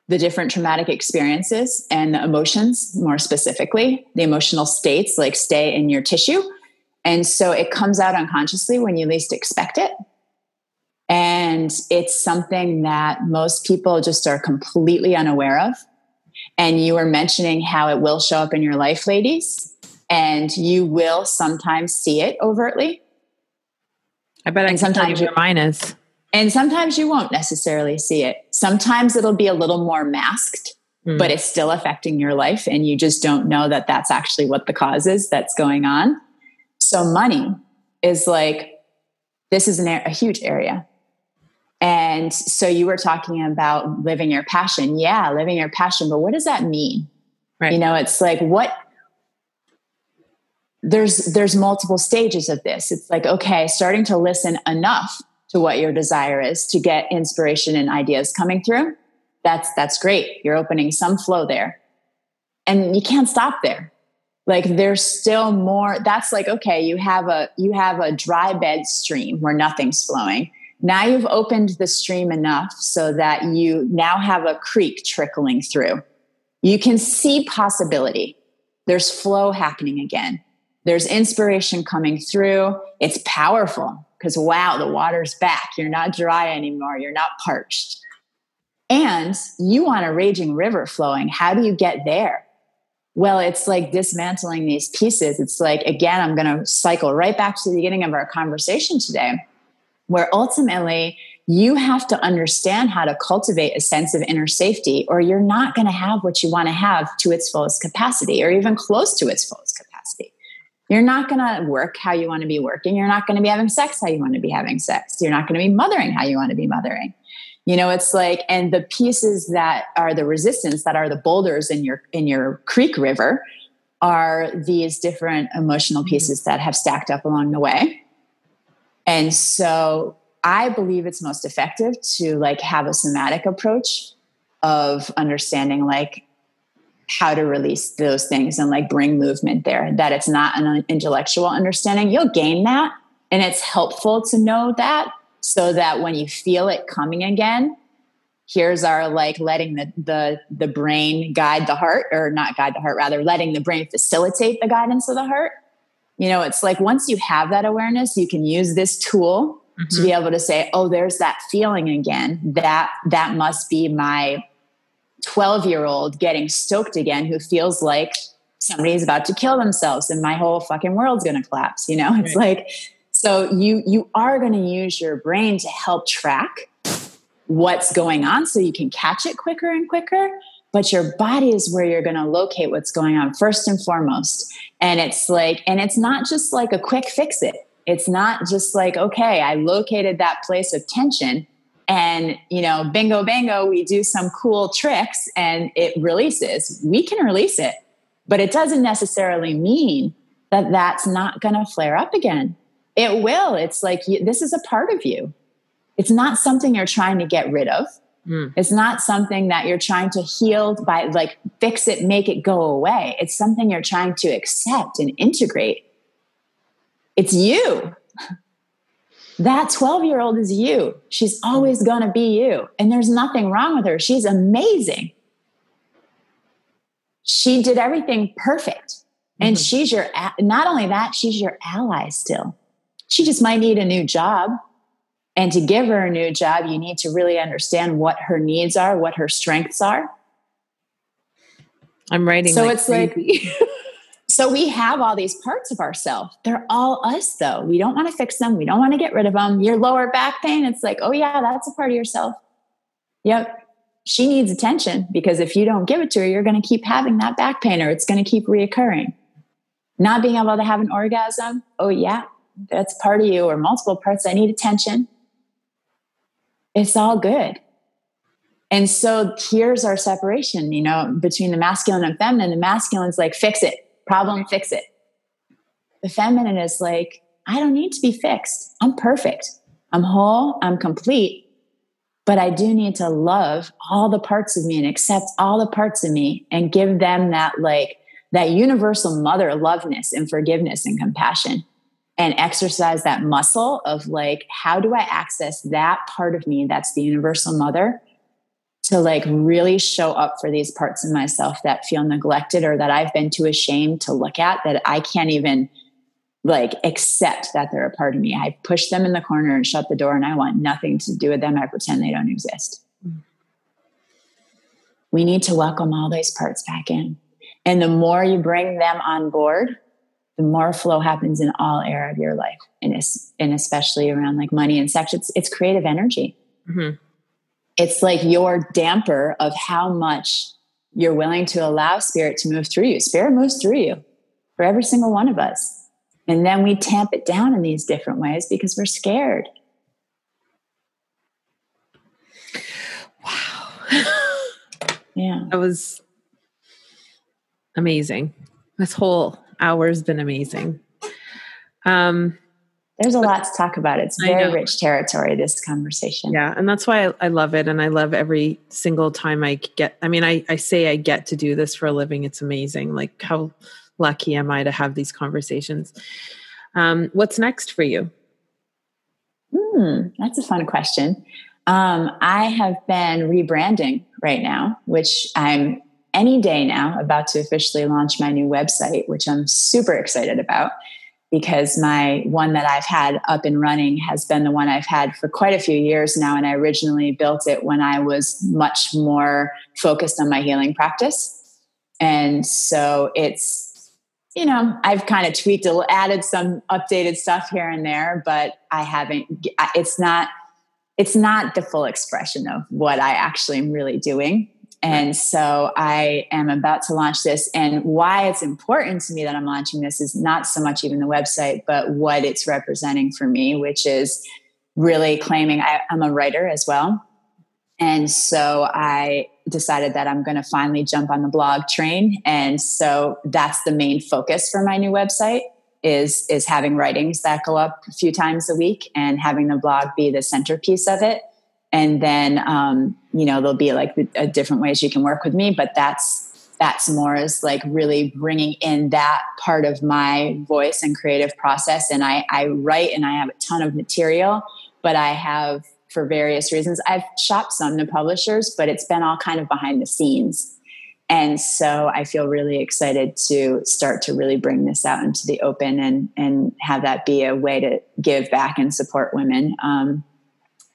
the different traumatic experiences and the emotions more specifically the emotional states like stay in your tissue and so it comes out unconsciously when you least expect it. And it's something that most people just are completely unaware of. And you were mentioning how it will show up in your life, ladies, and you will sometimes see it overtly. I bet I and sometimes your mine is. And sometimes you won't necessarily see it. Sometimes it'll be a little more masked, mm. but it's still affecting your life. And you just don't know that that's actually what the cause is that's going on. So money is like, this is an, a huge area. And so you were talking about living your passion. Yeah, living your passion, but what does that mean? Right. You know, it's like what there's there's multiple stages of this. It's like okay, starting to listen enough to what your desire is to get inspiration and ideas coming through. That's that's great. You're opening some flow there. And you can't stop there like there's still more that's like okay you have a you have a dry bed stream where nothing's flowing. Now you've opened the stream enough so that you now have a creek trickling through. You can see possibility. There's flow happening again. There's inspiration coming through. It's powerful because wow the water's back. You're not dry anymore. You're not parched. And you want a raging river flowing. How do you get there well, it's like dismantling these pieces. It's like, again, I'm going to cycle right back to the beginning of our conversation today, where ultimately you have to understand how to cultivate a sense of inner safety, or you're not going to have what you want to have to its fullest capacity, or even close to its fullest capacity. You're not going to work how you want to be working. You're not going to be having sex how you want to be having sex. You're not going to be mothering how you want to be mothering you know it's like and the pieces that are the resistance that are the boulders in your in your creek river are these different emotional mm-hmm. pieces that have stacked up along the way And so I believe it's most effective to like have a somatic approach of understanding like how to release those things and like bring movement there that it's not an intellectual understanding you'll gain that and it's helpful to know that so that when you feel it coming again here's our like letting the the the brain guide the heart or not guide the heart rather letting the brain facilitate the guidance of the heart you know it's like once you have that awareness you can use this tool mm-hmm. to be able to say oh there's that feeling again that that must be my 12 year old getting stoked again who feels like somebody's about to kill themselves and my whole fucking world's to collapse you know it's right. like so you you are going to use your brain to help track what's going on so you can catch it quicker and quicker but your body is where you're going to locate what's going on first and foremost. And it's like and it's not just like a quick fix it. It's not just like okay i located that place of tension and you know bingo bango we do some cool tricks and it releases. We can release it but it doesn't necessarily mean that that's not going to flare up again it will it's like you, this is a part of you it's not something you're trying to get rid of mm. it's not something that you're trying to heal by like fix it make it go away it's something you're trying to accept and integrate it's you that 12 year old is you. She's always going to be you. And there's nothing wrong with her. She's amazing. She did everything perfect. And mm-hmm. she's your, not only that, she's your ally still. She just might need a new job. And to give her a new job, you need to really understand what her needs are, what her strengths are. I'm writing. So like it's crazy. like, So we have all these parts of ourselves. They're all us, though. We don't want to fix them. We don't want to get rid of them. Your lower back pain, it's like, oh, yeah, that's a part of yourself. Yep. She needs attention because if you don't give it to her, you're going to keep having that back pain or it's going to keep reoccurring. Not being able to have an orgasm, oh, yeah, that's part of you or multiple parts. I need attention. It's all good. And so here's our separation, you know, between the masculine and feminine. The masculine's like, fix it problem, fix it. The feminine is like, I don't need to be fixed. I'm perfect. I'm whole. I'm complete. But I do need to love all the parts of me and accept all the parts of me and give them that, like, that universal mother loveness and forgiveness and compassion and exercise that muscle of like, how do I access that part of me that's the universal mother to like really show up for these parts of myself that feel neglected or that I've been too ashamed to look at that I can't even like accept that they're a part of me. I push them in the corner and shut the door and I want nothing to do with them. I pretend they don't exist. We need to welcome all those parts back in. And the more you bring them on board, the more flow happens in all area of your life and, and especially around like money and sex. It's, it's creative energy. Mm-hmm it's like your damper of how much you're willing to allow spirit to move through you. Spirit moves through you for every single one of us. And then we tamp it down in these different ways because we're scared. Wow. yeah. That was amazing. This whole hour has been amazing. Um, there's a lot to talk about. It's very rich territory, this conversation. Yeah. And that's why I, I, love it. And I love every single time I get, I mean, I, I say I get to do this for a living. It's amazing. Like, how lucky am I to have these conversations? Um, what's next for you? Hmm, that's a fun question. Um, I have been rebranding right now, which I'm any day now about to officially launch my new website, which I'm super excited about because my one that I've had up and running has been the one I've had for quite a few years now. And I originally built it when I was much more focused on my healing practice. And so it's, you know, I've kind of tweaked, a, little, added some updated stuff here and there, but I haven't, it's not, it's not the full expression of what I actually am really doing. And so I am about to launch this. And why it's important to me that I'm launching this is not so much even the website, but what it's representing for me, which is really claiming I, am a writer as well. And so I decided that I'm going to finally jump on the blog train. And so that's the main focus for my new website is is having writings that go up a few times a week and having the blog be the centerpiece of it and then um, you know there'll be like a different ways you can work with me but that's that's more is like really bringing in that part of my voice and creative process. And I, I write and i have a ton of material but i have for various reasons i've shopped some to publishers but it's been all kind of behind the scenes. And so i feel really excited to start to really bring this out into the open and and have that be a way to give back and support women. Um,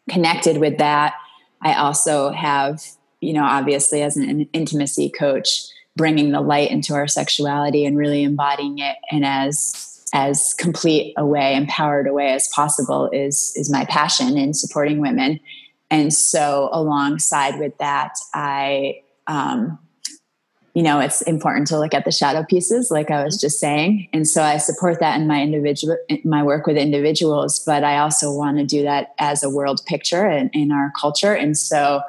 connected with that. I also have you know obviously as an intimacy coach bringing the light into our sexuality and really embodying it and as as complete a way empowered a way as possible is is my passion in supporting women. And so alongside with that i um, you know it's important to look at the shadow pieces like i was just saying. And so i support that in my individual my work with individuals but i also want to do that as a world picture in, in our culture. And so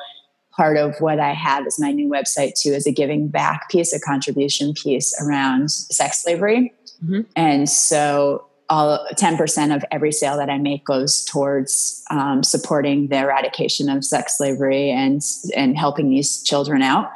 part of what i have is my new website too is a giving back piece a contribution piece around sex slavery. Mm-hmm. and so all 10% of every sale that I make goes towards um, supporting the eradication of sex slavery and and helping these children out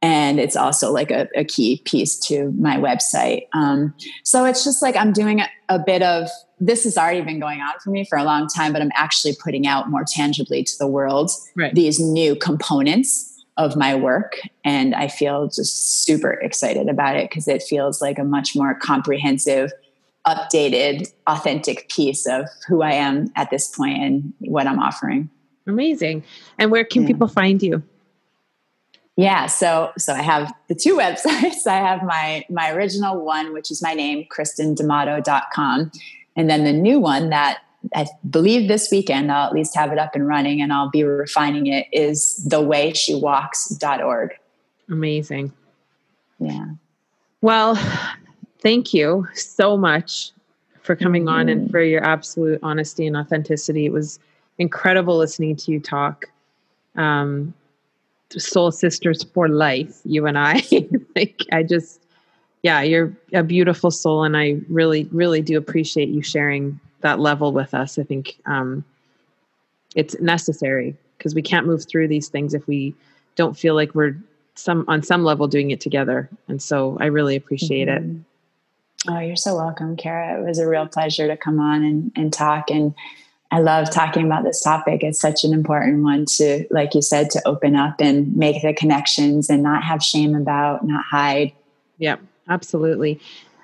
and it's also like a, a key piece to my website. Um, so it's just like I'm doing a, a, bit of this has already been going on for me for a long time, but I'm actually putting out more tangibly to the world right. these new components of my work. And I feel just super excited about it because it feels like a much more comprehensive, updated, authentic piece of who I am at this point and what I'm offering. Amazing. And where can yeah. people find you? Yeah, so so I have the two websites. I have my my original one, which is my name, kristendamato.com. And then the new one that I believe this weekend I'll at least have it up and running and I'll be refining it is thewaysshewalks.org. Amazing. Yeah. Well, thank you so much for coming mm-hmm. on and mm-hmm. for your absolute honesty and authenticity. It was incredible listening to you talk. Um, soul sisters for life, you and I. like I just yeah, you're a beautiful soul and I really, really do appreciate you sharing that level with us. I think um, it's necessary because we can't move through these things if we don't feel like we're some on some level doing it together. And so I really appreciate mm-hmm. it. Oh, you're so welcome, Kara. It was a real pleasure to come on and, and talk and I love talking about this topic. It's such an important one to, like you said, to open up and make the connections and not have shame about, not hide. Yeah, absolutely.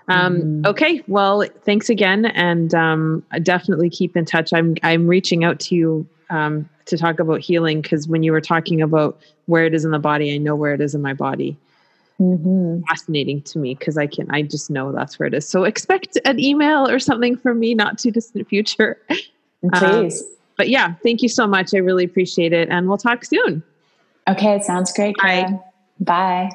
Um, mm-hmm. Okay, well, thanks again, and um, definitely keep in touch. I'm I'm reaching out to you um, to talk about healing because when you were talking about where it is in the body, I know where it is in my body. Mm-hmm. Fascinating to me because I can I just know that's where it is. So expect an email or something from me not too distant future. Please. Um, but yeah, thank you so much. I really appreciate it. And we'll talk soon. Okay, sounds great. Bye. Bye.